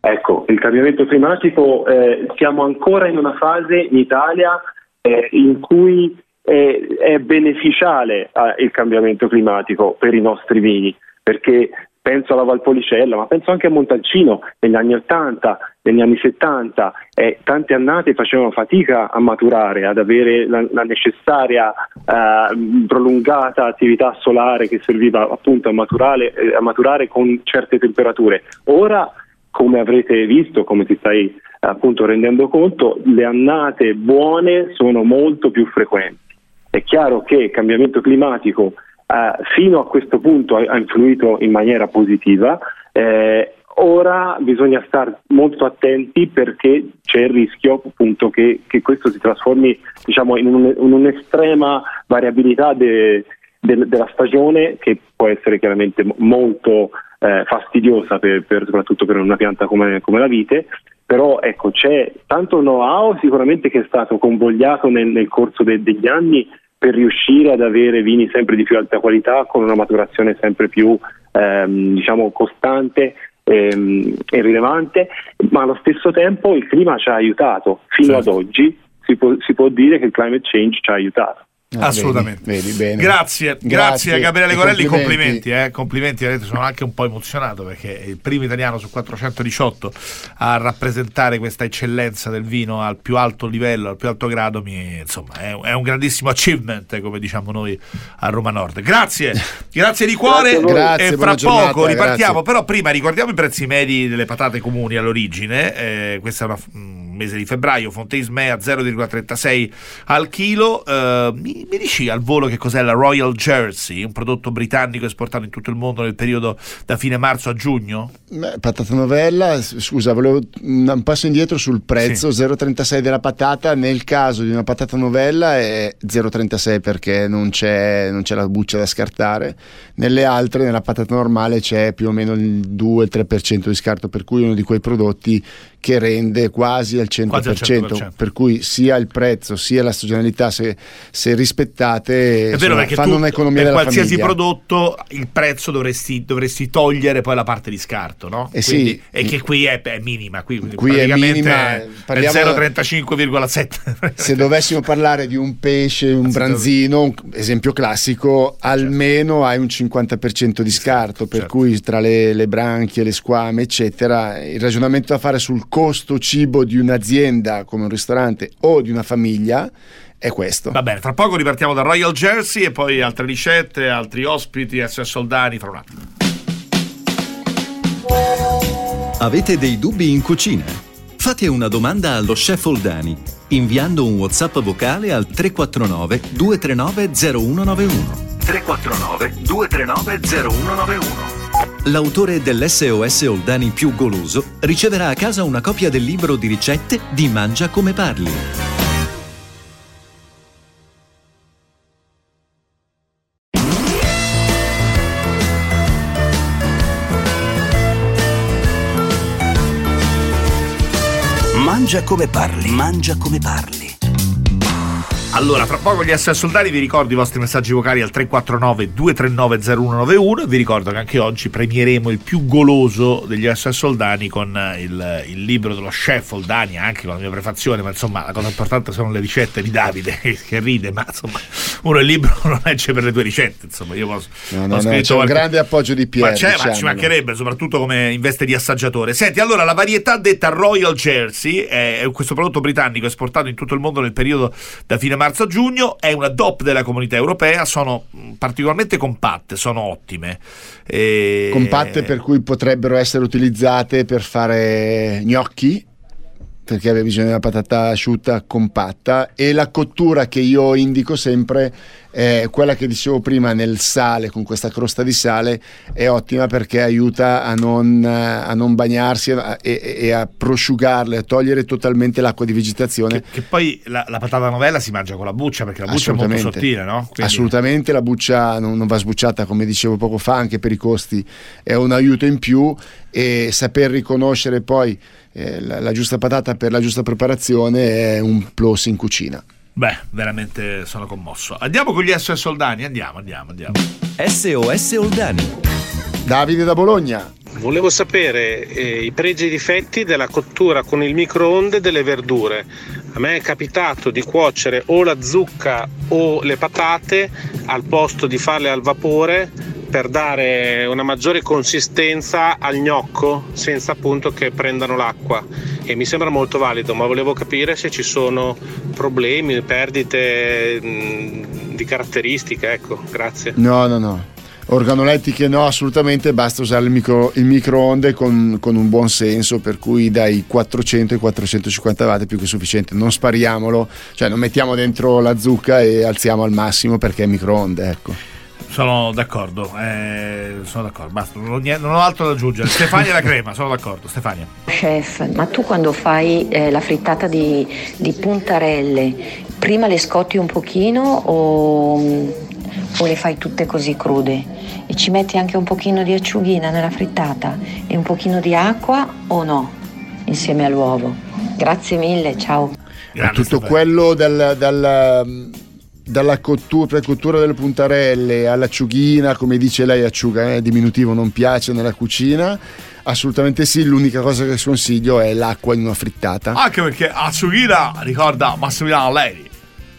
Ecco, il cambiamento climatico, eh, siamo ancora in una fase in Italia eh, in cui eh, è beneficiale eh, il cambiamento climatico per i nostri vini, perché penso alla Valpolicella, ma penso anche a Montalcino negli anni 80, negli anni 70, e tante annate facevano fatica a maturare, ad avere la, la necessaria eh, prolungata attività solare che serviva appunto a eh, a maturare con certe temperature. Ora, come avrete visto, come ti stai appunto rendendo conto, le annate buone sono molto più frequenti. È chiaro che il cambiamento climatico eh, fino a questo punto ha, influito in maniera positiva. Eh, ora bisogna stare molto attenti perché c'è il rischio appunto che, che questo si trasformi diciamo, in, un, in, un'estrema variabilità de, de, della stagione che può essere chiaramente molto eh, fastidiosa per, per, soprattutto per una pianta come, come la vite però ecco, c'è tanto know-how sicuramente che è stato convogliato nel, nel corso de, degli anni per riuscire ad avere vini sempre di più alta qualità con una maturazione sempre più ehm, diciamo costante ehm, e rilevante, ma allo stesso tempo il clima ci ha aiutato fino certo. ad oggi. Si può, si può dire che il climate change ci ha aiutato. Ah, Assolutamente. Vedi, vedi grazie, grazie, grazie, a Gabriele Corelli, complimenti, complimenti, eh, complimenti sono anche un po' emozionato perché è il primo italiano su 418 a rappresentare questa eccellenza del vino al più alto livello, al più alto grado, mi, insomma è, è, un grandissimo achievement come diciamo noi a Roma Nord. Grazie, grazie di cuore grazie e fra poco ripartiamo, però prima ricordiamo i prezzi medi delle patate comuni all'origine, eh, questa è una... Mh, mese di febbraio, Fontaine a 0,36 al chilo. Eh, mi, mi, dici al volo che cos'è la Royal Jersey, un prodotto britannico esportato in tutto il mondo nel periodo da fine marzo a giugno? Beh, patata novella, scusa, volevo un passo indietro sul prezzo, sì. 0,36 della patata, nel caso di una patata novella è 0,36 perché non c'è, non c'è la buccia da scartare, nelle altre, nella patata normale c'è più o meno il 2-3% di scarto, per cui uno di quei prodotti che rende quasi al 100%, quasi al 100%. per cui sia il prezzo sia la stagionalità se, se rispettate è vero, insomma, fanno un'economia per qualsiasi famiglia. prodotto il prezzo dovresti, dovresti, togliere poi la parte di scarto no? Eh quindi, sì, e che qui è, è minima qui, qui è minima parliamo, 0,35,7 se dovessimo parlare di un pesce un branzino un esempio classico certo. almeno hai un 50% di scarto per certo. cui tra le, le branchie le squame eccetera il ragionamento da fare sul costo cibo di un'azienda come un ristorante o di una famiglia è questo. Va bene, tra poco ripartiamo da Royal Jersey e poi altre ricette, altri ospiti, SS Soldani fra un attimo. Avete dei dubbi in cucina? Fate una domanda allo chef Oldani inviando un WhatsApp vocale al 349 239 0191. 349 239 0191. L'autore dell'SOS Oldani più goloso riceverà a casa una copia del libro di ricette di Mangia come parli. Mangia come parli, mangia come parli. Allora, tra poco gli SS Soldati vi ricordo i vostri messaggi vocali al 349 239 0191 vi ricordo che anche oggi premieremo il più goloso degli SS Soldani con eh, il, il, libro dello chef Soldani, anche con la mia prefazione, ma insomma la cosa importante sono le ricette di Davide [LAUGHS] che ride, ma insomma uno il libro [LAUGHS] non legge per le tue ricette, insomma io posso... No, no, no, c'è qualche... un grande appoggio di Piero. Ma, c'è, ma ci mancherebbe, soprattutto come in veste di assaggiatore. Senti, allora la varietà detta Royal Jersey è questo prodotto britannico esportato in tutto il mondo nel periodo da fine marzo a giugno, è una DOP della comunità europea, sono particolarmente compatte, sono ottime. E... Compatte per cui potrebbero essere utilizzate per fare gnocchi perché aveva bisogno di una patata asciutta compatta e la cottura che io indico sempre è quella che dicevo prima nel sale con questa crosta di sale è ottima perché aiuta a non, a non bagnarsi e, e, a prosciugarle a togliere totalmente l'acqua di vegetazione che, che poi la, la, patata novella si mangia con la buccia perché la buccia è molto sottile no? Quindi... assolutamente la buccia non, non va sbucciata come dicevo poco fa anche per i costi è un aiuto in più e saper riconoscere poi eh, la, la, giusta patata per la giusta preparazione è un plus in cucina. Beh, veramente sono commosso. Andiamo con gli SOS Oldani, andiamo, andiamo, andiamo. SOS Oldani. Davide da Bologna. Volevo sapere eh, i pregi e i difetti della cottura con il microonde delle verdure. A me è capitato di cuocere o la zucca o le patate al posto di farle al vapore per dare una maggiore consistenza al gnocco senza appunto che prendano l'acqua. E mi sembra molto valido ma volevo capire se ci sono problemi, perdite mh, di caratteristiche ecco grazie. No no no. Organolettiche no assolutamente basta usare il, micro, il microonde con, con, un buon senso per cui dai 400 ai 450 watt è più che sufficiente. Non spariamolo cioè non mettiamo dentro la zucca e alziamo al massimo perché è microonde ecco sono d'accordo, eh, sono d'accordo, basta, non ho, niente, non ho, altro da aggiungere. Stefania la crema, sono d'accordo, Stefania. Chef, ma tu quando fai eh, la frittata di, di, puntarelle, prima le scotti un pochino o, o le fai tutte così crude? E ci metti anche un pochino di acciughina nella frittata e un pochino di acqua o no? Insieme all'uovo. Grazie mille, ciao. Grande tutto Stefania. quello dal, dal dalla cottura, precottura delle puntarelle all'acciughina, come dice lei, acciuga, eh, diminutivo non piace nella cucina. Assolutamente sì, l'unica cosa che sconsiglio è l'acqua in una frittata. Anche perché acciughina ricorda Massimiliano Lei.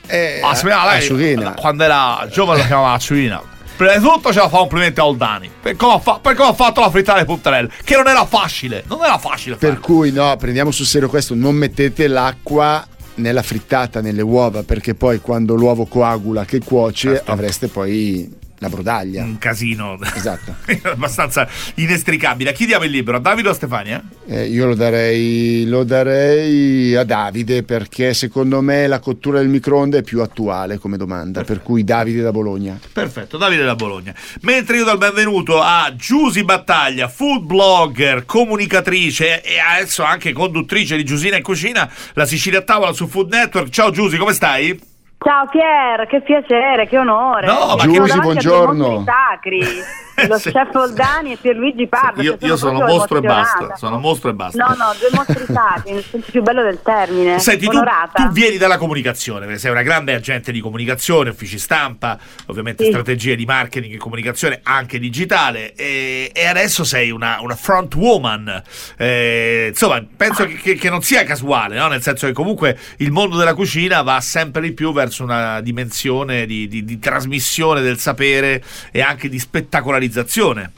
Eh, Massimiliano Lei, acciughina. quando era giovane lo chiamava acciughina. Prima di tutto ce la fa complimenti a Oldani per come, fa, per come ha fatto la frittata alle puntarelle, che non era facile, non era facile. Per cui no, prendiamo sul serio questo, non mettete l'acqua nella frittata, nelle uova, perché poi quando l'uovo coagula che cuoce certo. avreste poi La brodaglia. un casino Esatto. [LAUGHS] abbastanza inestricabile. A chi diamo il libro? A Davide o a Stefania? Eh, io lo darei, lo darei a Davide perché secondo me la cottura del microonde è più attuale come domanda, per cui Davide da Bologna. Perfetto, Davide da Bologna. Mentre io do il benvenuto a Giusy Battaglia, food blogger, comunicatrice e adesso anche conduttrice di Giusina in Cucina, la Sicilia a tavola su Food Network. Ciao Giusy, come stai? Ciao Pier, che piacere, che onore. No, ma due buongiorno. sacri, [LAUGHS] lo Sì. chef Oldani e Pierluigi Pardo. Io, io sono proprio mostro e basta. Sono mostro e basta. No, no, due mostri sacri, nel senso più bello del termine. Senti, tu, tu vieni dalla comunicazione, perché sei una grande agente di comunicazione, uffici stampa, ovviamente Sì. strategie di marketing e comunicazione anche digitale, e, e adesso sei una, una front woman. Eh, insomma, penso che, che- che non sia casuale, no? nel senso che comunque il mondo della cucina va sempre di più verso una dimensione di, di- di trasmissione del sapere e anche di spettacolarizzazione.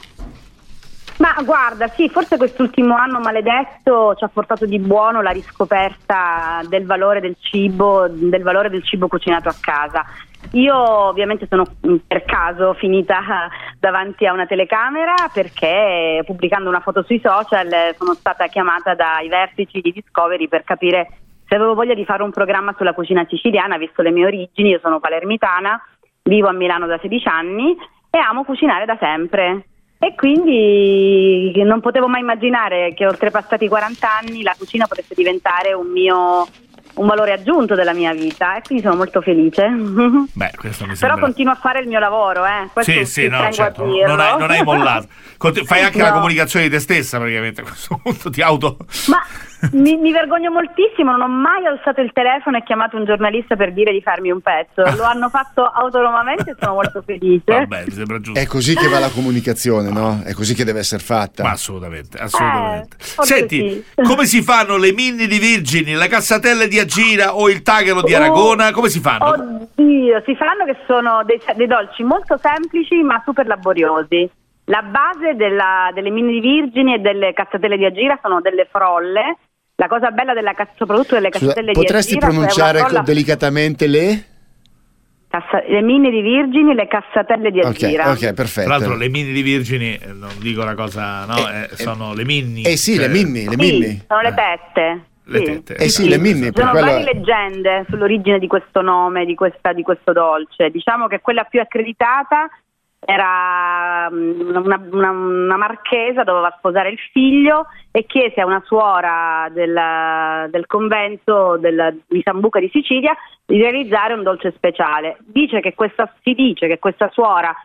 Ma guarda, sì, forse quest'ultimo anno maledetto ci ha portato di buono la riscoperta del valore del cibo, del valore del cibo cucinato a casa. Io ovviamente sono mh, per caso finita [LAUGHS] davanti a una telecamera perché pubblicando una foto sui social sono stata chiamata dai vertici di Discovery per capire se avevo voglia di fare un programma sulla cucina siciliana, visto le mie origini, io sono palermitana, vivo a Milano da 16 anni e amo cucinare da sempre. E quindi non potevo mai immaginare che oltrepassati i 40 anni la cucina potesse diventare un mio un valore aggiunto della mia vita e quindi sono molto felice. [LAUGHS] Beh, questo mi Però sembra... continuo a fare il mio lavoro, eh. Questo Sì, sì, no, certo, non hai, non hai mollato. [LAUGHS] Conti- fai anche la No. comunicazione di te stessa, praticamente. A questo punto ti auto. Ma mi, mi vergogno moltissimo, non ho mai alzato il telefono e chiamato un giornalista per dire di farmi un pezzo. Lo [LAUGHS] hanno fatto autonomamente e sono molto felice. Vabbè, mi sembra giusto. È così che va la comunicazione, no? È così che deve essere fatta. Ma assolutamente, assolutamente. Eh, Senti, sì. come si fanno le mini di Virgini, le cassatelle di Agira o il taghero di Aragona? Come si fanno? Oddio, si fanno che sono dei, dei dolci molto semplici ma super laboriosi. La base della- delle mini di Virgini e delle cazzatelle di Agira sono delle frolle. La cosa bella della soprattutto delle Scusa, cazzatelle di potresti Agira è una pronunciare frolla- delicatamente le? cassa- le mini di Virgini e le cassatelle di Ok, Agira. ok, perfetto. Tra l'altro, le mini di Virgini, eh, non dico la cosa, no? eh, sono le mini. Eh sì, le cioè- minni, le Sì, minni. sono le tette. Le sì. tette. Eh sì, le minni, Ci sono quello... varie leggende sull'origine di questo nome, di, questa- di questo dolce. Diciamo che quella più accreditata era mm, una, una- una marchesa, doveva sposare il figlio e chiese a una suora del, del convento del- di Sambuca di Sicilia di realizzare un dolce speciale. Dice che questa, si dice che questa suora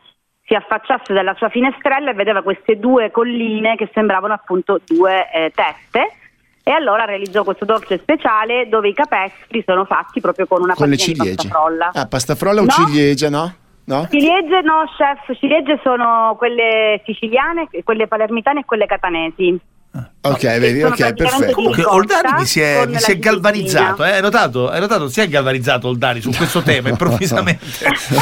si affacciasse dalla sua finestrella e vedeva queste due colline che sembravano appunto due eh, teste e allora realizzò questo dolce speciale dove i capestri sono fatti proprio con una Con le ciliegie. pastafrolla. Ah, pastafrolla o No. ciliegia, no? No? Ciliegie no, chef, ciliegie sono quelle siciliane, quelle palermitane e quelle catanesi. Ok, vedi, ok, perfetto. Comunque Oldani mi si è, mi si è galvanizzato, eh? hai notato? Hai notato? Si è galvanizzato Oldani su questo [LAUGHS] tema improvvisamente.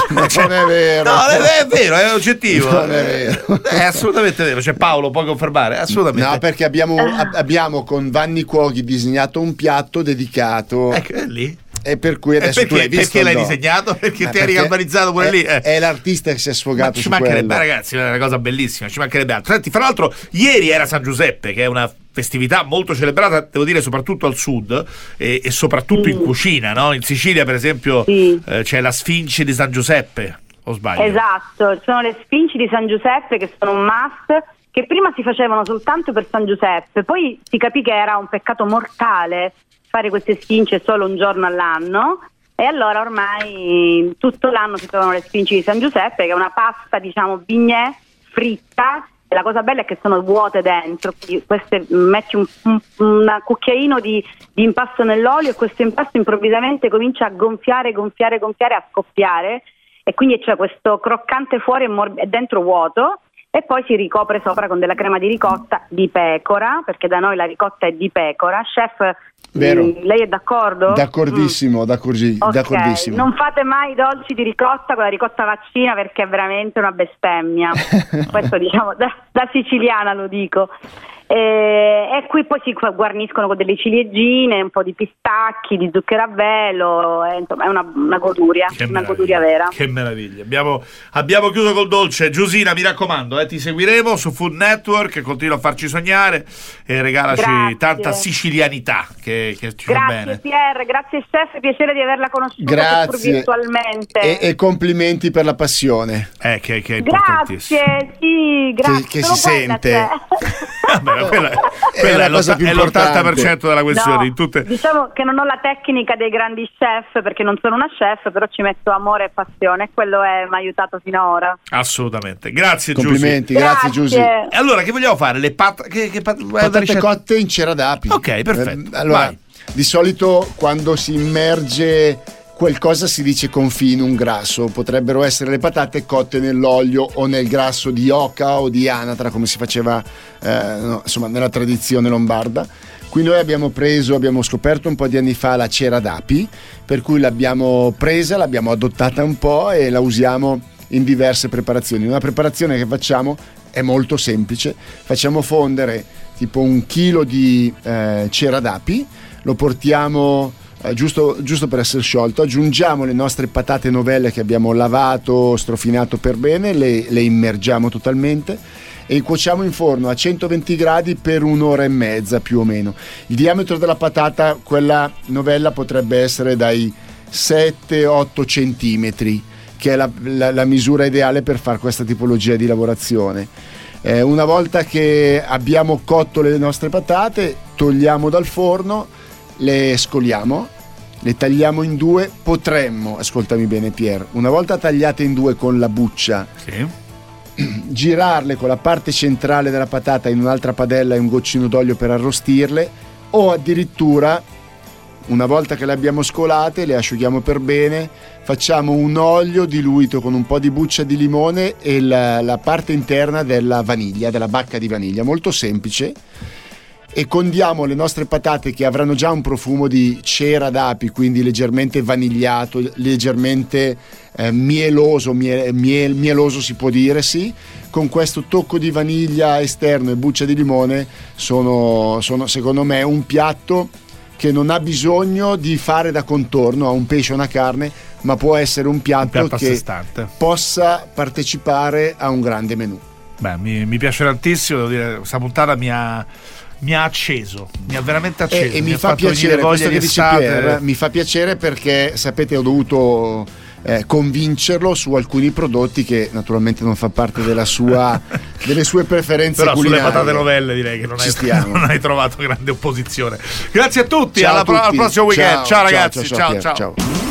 Non è vero. [LAUGHS] No, è, è vero, è oggettivo. Non è vero. È assolutamente vero. C'è Paolo, puoi confermare? Assolutamente. No, perché abbiamo, ab- [LAUGHS] abbiamo con Vanni Cuoghi disegnato un piatto dedicato Ecco, è lì. E per cui adesso tu perché, l'hai visto perché l'hai no? disegnato? Perché Ma ti eri galvanizzato pure è, lì. eh. È l'artista che si è Ma sfogato ci su mancherebbe, quello. ragazzi, è una cosa bellissima. Ci mancherebbe altro. Senti, fra l'altro, ieri era San Giuseppe, che è una festività molto celebrata, devo dire, soprattutto al sud e, e soprattutto in cucina. No? In Sicilia, per esempio, Sì. eh, c'è la Sfinge di San Giuseppe. O sbaglio? Esatto, ci sono le spinci di San Giuseppe che sono un must che prima si facevano soltanto per San Giuseppe, poi si capì che era un peccato mortale fare queste spince solo un giorno all'anno. E allora ormai tutto l'anno si trovano le spinci di San Giuseppe che è una pasta diciamo bignè fritta. E la cosa bella è che sono vuote dentro, queste metti un, un- un cucchiaino di, di impasto nell'olio e questo impasto improvvisamente comincia a gonfiare, gonfiare, gonfiare, a scoppiare. E quindi c'è questo croccante fuori e, mor- e dentro vuoto e poi si ricopre sopra con della crema di ricotta di pecora, perché da noi la ricotta è di pecora. Chef, Vero. mm, lei è d'accordo? D'accordissimo, d'accordi- Ok, d'accordissimo. Non fate mai dolci di ricotta con la ricotta vaccina perché è veramente una bestemmia. [LAUGHS] Questo diciamo da, da siciliana lo dico. E, e qui poi si guarniscono con delle ciliegine, un po' di pistacchi, di zucchero a velo, e, insomma è una, una goduria, Che una goduria vera. Che meraviglia. Abbiamo, abbiamo chiuso col dolce. Giusina, mi raccomando, eh, ti seguiremo su Food Network, continua a farci sognare e regalaci Grazie. tanta sicilianità che, che ci fa Grazie bene. Pierre, grazie chef, piacere di averla conosciuta Grazie. virtualmente. E, e complimenti per la passione. Eh, che, che è importantissimo. Grazie, sì, grazie. che Solo si sente. Vabbè, quella, È quella la è, cosa l'otta- più è importante. l'80% della questione. No, in tutte... Diciamo che non ho la tecnica dei grandi chef perché non sono una chef, però ci metto amore e passione e quello è- mi ha aiutato fino ad ora. Assolutamente. Grazie, Giusy. Complimenti, grazie, Giusy. Grazie. E allora, che vogliamo fare? Le pat- che, che pat- Patate cotte in cera d'api. Ok, perfetto. Eh, allora, Vai. di solito quando si immerge qualcosa si dice confì in un grasso. Potrebbero essere le patate cotte nell'olio o nel grasso di oca o di anatra, come si faceva eh, no, insomma, nella tradizione lombarda. Qui noi abbiamo preso, abbiamo scoperto un po' di anni fa la cera d'api, per cui l'abbiamo presa, l'abbiamo adottata un po' e la usiamo in diverse preparazioni. Una preparazione che facciamo è molto semplice, facciamo fondere tipo un chilo di eh, cera d'api, lo portiamo eh, giusto, giusto per essere sciolto, aggiungiamo le nostre patate novelle che abbiamo lavato, strofinato per bene, le, le immergiamo totalmente e cuociamo in forno a 120 gradi per un'ora e mezza più o meno. Il diametro della patata, quella novella, potrebbe essere dai 7-8 centimetri, che è la, la- la misura ideale per fare questa tipologia di lavorazione. Eh, una volta che abbiamo cotto le nostre patate, togliamo dal forno, le scoliamo, le tagliamo in due, potremmo, ascoltami bene Pier, una volta tagliate in due con la buccia, Sì. [CLEARS THROAT] girarle con la parte centrale della patata in un'altra padella e un goccino d'olio per arrostirle o addirittura una volta che le abbiamo scolate le asciughiamo per bene facciamo un olio diluito con un po' di buccia di limone e la, la parte interna della vaniglia della bacca di vaniglia molto semplice e condiamo le nostre patate che avranno già un profumo di cera d'api, quindi leggermente vanigliato, leggermente eh, mieloso, mie- miel- mieloso si può dire, sì. Con questo tocco di vaniglia esterno e buccia di limone sono, sono secondo me un piatto che non ha bisogno di fare da contorno a un pesce o una carne, ma può essere un piatto, piatto a sé che possa partecipare a un grande menù. Beh, mi, mi piace tantissimo, devo dire, questa puntata mi ha, mi ha acceso, mi ha veramente acceso. E, e mi, ha fa piacere, questo che dice estate. Pier, mi fa piacere perché sapete ho dovuto eh, convincerlo su alcuni prodotti che naturalmente non fa parte della sua, [LAUGHS] delle sue preferenze Però sulle culinarie. patate novelle direi che non hai, [LAUGHS] non hai trovato grande opposizione. Grazie a tutti, Ciao alla a pro- al tutti. prossimo weekend. Ciao, Ciao, ragazzi, ciao, ciao. ciao.